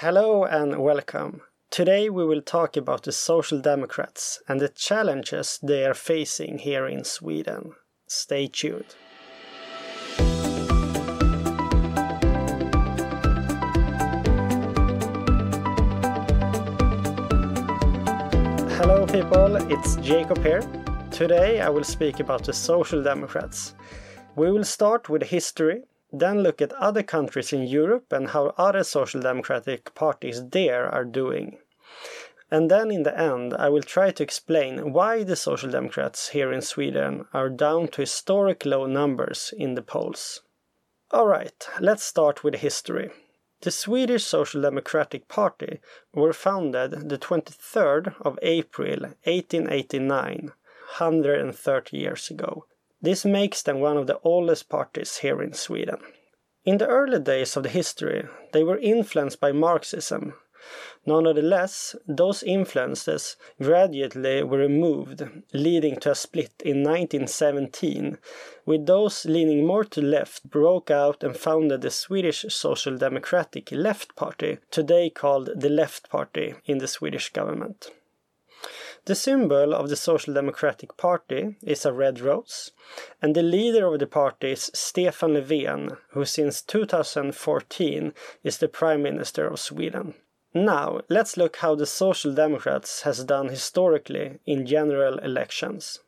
Hello and welcome. Today we will talk about the Social Democrats and the challenges they are facing here in Sweden. Stay tuned. Hello, people, it's Jacob here. Today I will speak about the Social Democrats. We will start with history, then look at other countries in Europe and how other social democratic parties there are doing. And then in the end, I will try to explain why the Social Democrats here in Sweden are down to historic low numbers in the polls. Alright, let's start with history. The Swedish Social Democratic Party were founded the 23rd of April 1889, 130 years ago, this makes them one of the oldest parties here in Sweden. In the early days of the history, they were influenced by Marxism. Nonetheless, those influences gradually were removed, leading to a split in 1917, with those leaning more to left broke out and founded the Swedish Social Democratic Left Party, today called the Left Party in the Swedish government. The symbol of the Social Democratic Party is a red rose, and the leader of the party is Stefan Löfven, who since 2014 is the Prime Minister of Sweden. Now, let's look how the Social Democrats has done historically in general elections.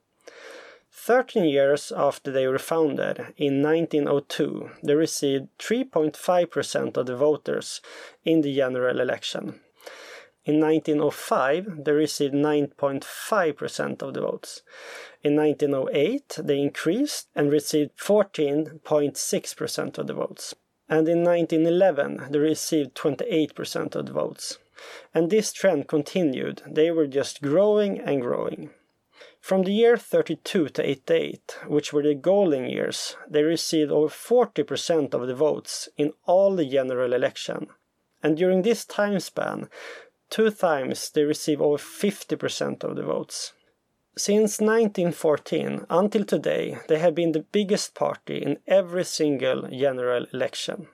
13 years after they were founded, in 1902, they received 3.5% of the voters in the general election. In 1905, they received 9.5% of the votes. In 1908, they increased and received 14.6% of the votes. And in 1911, they received 28% of the votes. And this trend continued. They were just growing and growing. From the year 32 to 88, which were the golden years, they received over 40% of the votes in all the general election. And during this time span, Two times they receive over 50% of the votes. Since 1914 until today, they have been the biggest party in every single general election.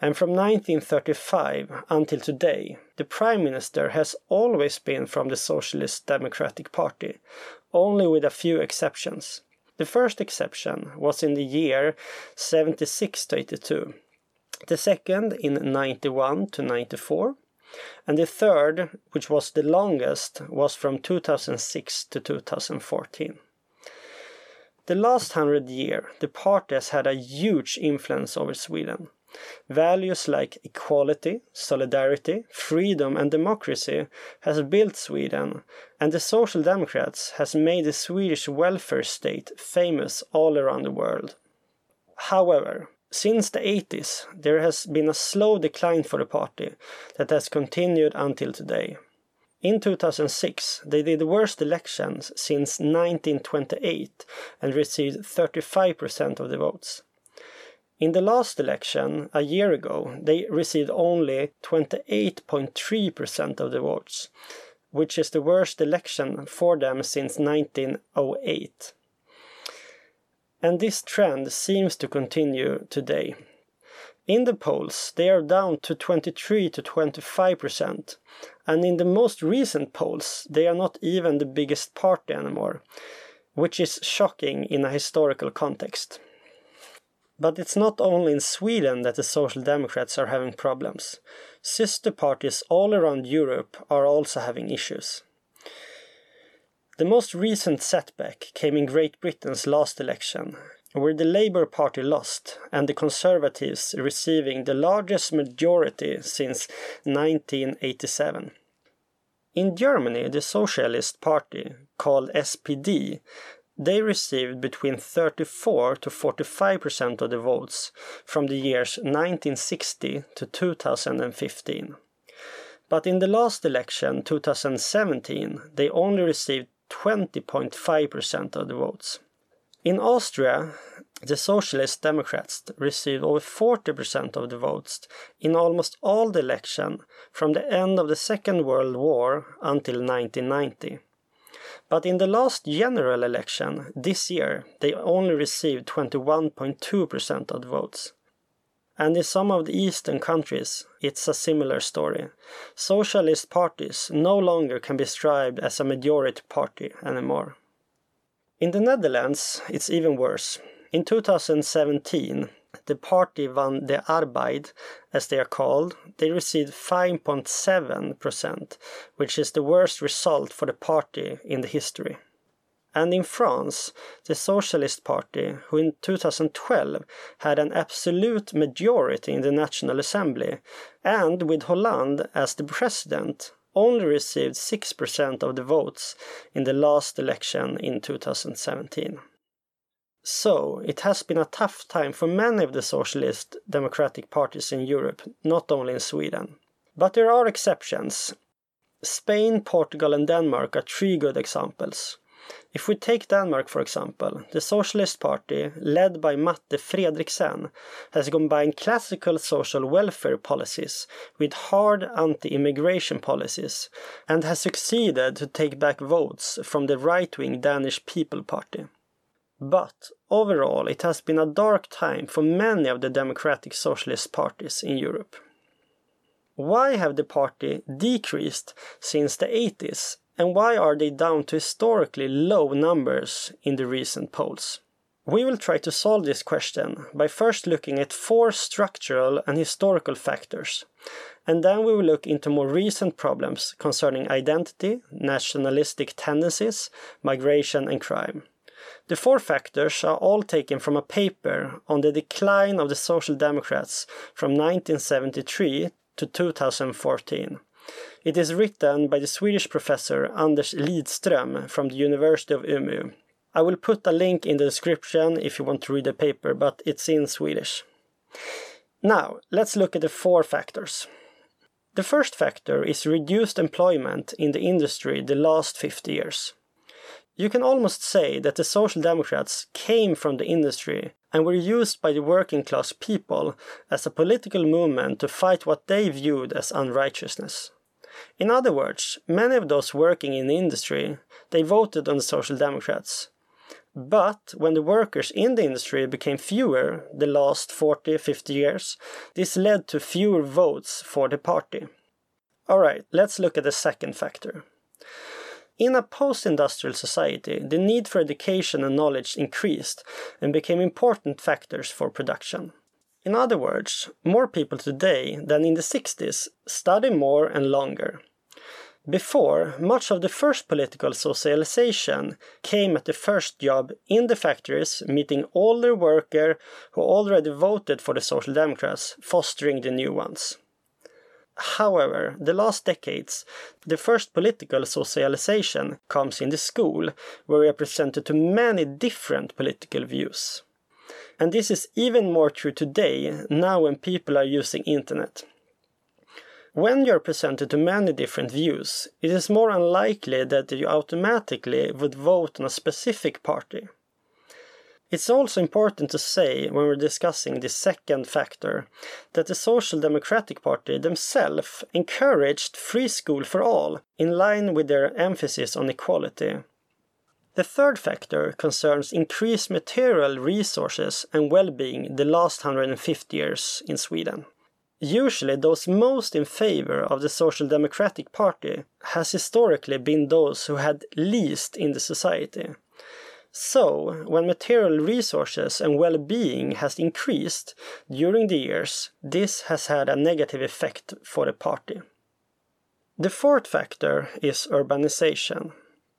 And from 1935 until today, the Prime Minister has always been from the Socialist Democratic Party, only with a few exceptions. The first exception was in the year 76 to 82, the second in 91 to 94, and the third, which was the longest, was from 2006 to 2014. The last hundred year, the party has had a huge influence over Sweden. Values like equality, solidarity, freedom and democracy has built Sweden, and the Social Democrats has made the Swedish welfare state famous all around the world. However, since the 80s, there has been a slow decline for the party that has continued until today. In 2006, they did the worst elections since 1928 and received 35% of the votes. In the last election, a year ago, they received only 28.3% of the votes, which is the worst election for them since 1908 and this trend seems to continue today. In the polls, they are down to 23 to 25%, and in the most recent polls, they are not even the biggest party anymore, which is shocking in a historical context. But it's not only in Sweden that the Social Democrats are having problems. Sister parties all around Europe are also having issues. The most recent setback came in Great Britain's last election, where the Labour Party lost and the Conservatives receiving the largest majority since 1987. In Germany, the Socialist Party, called SPD, they received between 34 to 45% of the votes from the years 1960 to 2015. But in the last election, 2017, they only received 20.5% of the votes. In Austria, the Socialist Democrats received over 40% of the votes in almost all the election from the end of the Second World War until 1990. But in the last general election this year, they only received 21.2% of the votes. And in some of the eastern countries, it's a similar story. Socialist parties no longer can be described as a majority party anymore. In the Netherlands, it's even worse. In 2017, the party Van de Arbeid, as they are called, they received 5.7%, which is the worst result for the party in the history. And in France, the Socialist Party, who in 2012 had an absolute majority in the National Assembly, and with Hollande as the president, only received 6% of the votes in the last election in 2017. So, it has been a tough time for many of the socialist democratic parties in Europe, not only in Sweden. But there are exceptions. Spain, Portugal, and Denmark are three good examples. If we take Denmark for example, the Socialist Party, led by Mette Frederiksen, has combined classical social welfare policies with hard anti-immigration policies and has succeeded to take back votes from the right-wing Danish People Party. But overall, it has been a dark time for many of the democratic socialist parties in Europe. Why have the party decreased since the 80s and why are they down to historically low numbers in the recent polls? We will try to solve this question by first looking at four structural and historical factors, and then we will look into more recent problems concerning identity, nationalistic tendencies, migration, and crime. The four factors are all taken from a paper on the decline of the Social Democrats from 1973 to 2014 it is written by the Swedish professor Anders Lidström from the University of Umeå. I will put a link in the description if you want to read the paper, but it's in Swedish. Now, let's look at the four factors. The first factor is reduced employment in the industry the last 50 years. You can almost say that the Social Democrats came from the industry and were used by the working class people as a political movement to fight what they viewed as unrighteousness. In other words, many of those working in the industry, they voted on the Social Democrats. But when the workers in the industry became fewer the last 40, 50 years, this led to fewer votes for the party. Alright, let's look at the second factor. In a post industrial society, the need for education and knowledge increased and became important factors for production. In other words, more people today than in the 60s study more and longer. Before, much of the first political socialization came at the first job in the factories, meeting older workers who already voted for the Social Democrats, fostering the new ones. However, the last decades, the first political socialization comes in the school, where we are presented to many different political views. And this is even more true today, now when people are using internet. When you're presented to many different views, it is more unlikely that you automatically would vote on a specific party. It's also important to say when we're discussing the second factor that the Social Democratic Party themselves encouraged free school for all in line with their emphasis on equality. The third factor concerns increased material resources and well-being the last 150 years in Sweden. Usually those most in favor of the Social Democratic Party has historically been those who had least in the society. So, when material resources and well-being has increased during the years, this has had a negative effect for the party. The fourth factor is urbanization.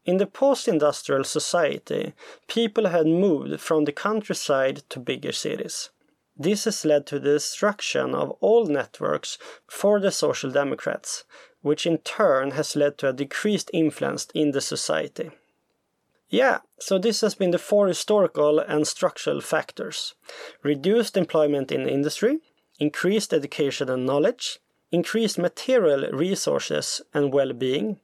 In the post-industrial society, people had moved from the countryside to bigger cities. This has led to the destruction of all networks for the Social Democrats, which in turn has led to a decreased influence in the society. Yeah, so this has been the four historical and structural factors. Reduced employment in industry, increased education and knowledge, increased material resources and well-being,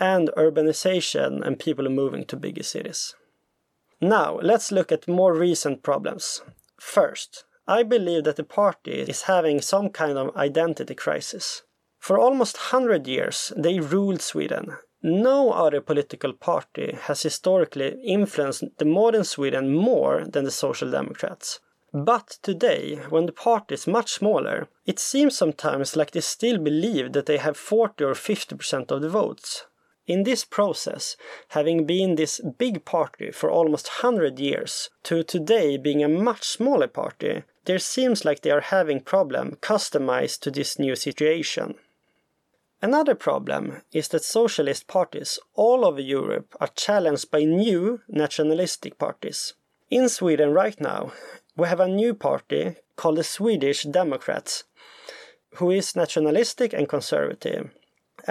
and urbanization and people moving to bigger cities. Now, let's look at more recent problems. First, I believe that the party is having some kind of identity crisis. For almost 100 years, they ruled Sweden. No other political party has historically influenced the modern Sweden more than the Social Democrats. But today, when the party is much smaller, it seems sometimes like they still believe that they have 40 or 50% of the votes. In this process, having been this big party for almost 100 years, to today being a much smaller party, there seems like they are having problem customized to this new situation. Another problem is that socialist parties all over Europe are challenged by new nationalistic parties. In Sweden right now, we have a new party called the Swedish Democrats, who is nationalistic and conservative,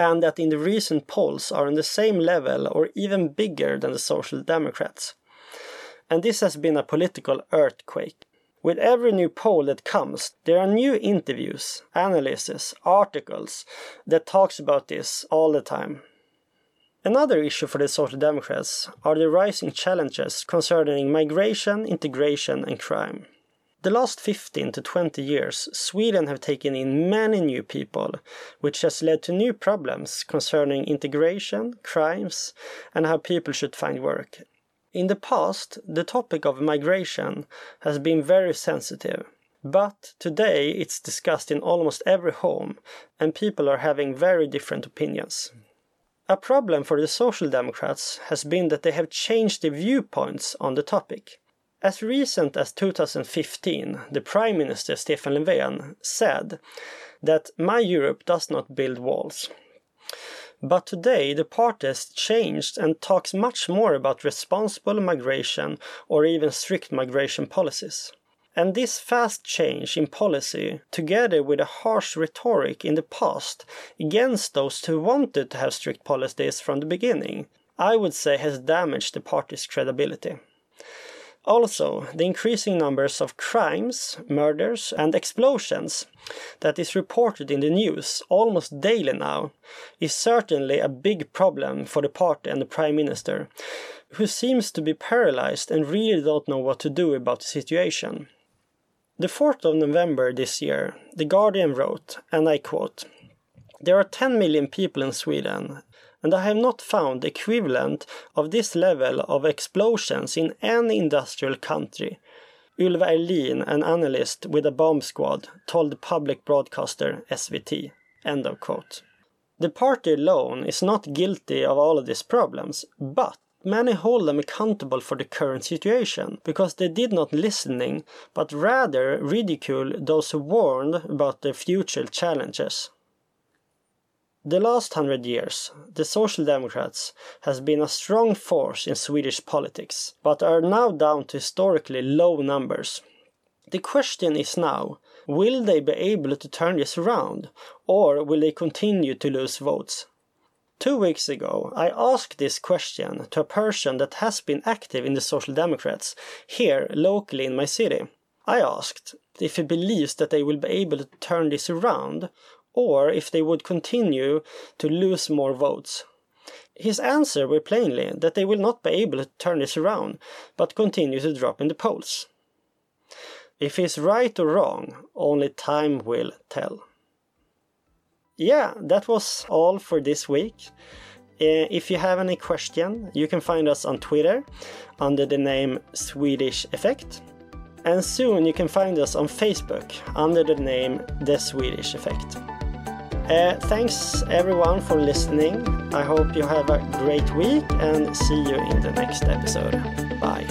and that in the recent polls are on the same level or even bigger than the Social Democrats. And this has been a political earthquake. With every new poll that comes, there are new interviews, analyses, articles that talks about this all the time. Another issue for the Social Democrats are the rising challenges concerning migration, integration and crime. The last 15 to 20 years, Sweden have taken in many new people, which has led to new problems concerning integration, crimes, and how people should find work. In the past, the topic of migration has been very sensitive. But today it's discussed in almost every home, and people are having very different opinions. A problem for the Social Democrats has been that they have changed their viewpoints on the topic. As recent as 2015, the Prime Minister Stefan Löfven said that my Europe does not build walls. But today the party has changed and talks much more about responsible migration or even strict migration policies. And this fast change in policy, together with a harsh rhetoric in the past against those who wanted to have strict policies from the beginning, I would say has damaged the party's credibility. Also, the increasing numbers of crimes, murders, and explosions that is reported in the news almost daily now is certainly a big problem for the party and the Prime Minister, who seems to be paralyzed and really don't know what to do about the situation. The 4th of November this year, The Guardian wrote, and I quote, There are 10 million people in Sweden, and I have not found equivalent of this level of explosions in any industrial country. Ylva Erlin, an analyst with a bomb squad, told public broadcaster SVT. End of quote. The party alone is not guilty of all of these problems, but Many hold them accountable for the current situation because they did not listening, but rather ridicule those who warned about the future challenges. The last hundred years, the Social Democrats has been a strong force in Swedish politics, but are now down to historically low numbers. The question is now, will they be able to turn this around, or will they continue to lose votes? Two weeks ago, I asked this question to a person that has been active in the Social Democrats here locally in my city. I asked if he believes that they will be able to turn this around or if they would continue to lose more votes. His answer were plainly that they will not be able to turn this around but continue to drop in the polls. If he's right or wrong, only time will tell yeah, that was all for this week. Uh, if you have any question, you can find us on Twitter under the name Swedish Effect. And soon you can find us on Facebook under the name The Swedish Effect. Uh, thanks everyone for listening. I hope you have a great week and see you in the next episode. Bye.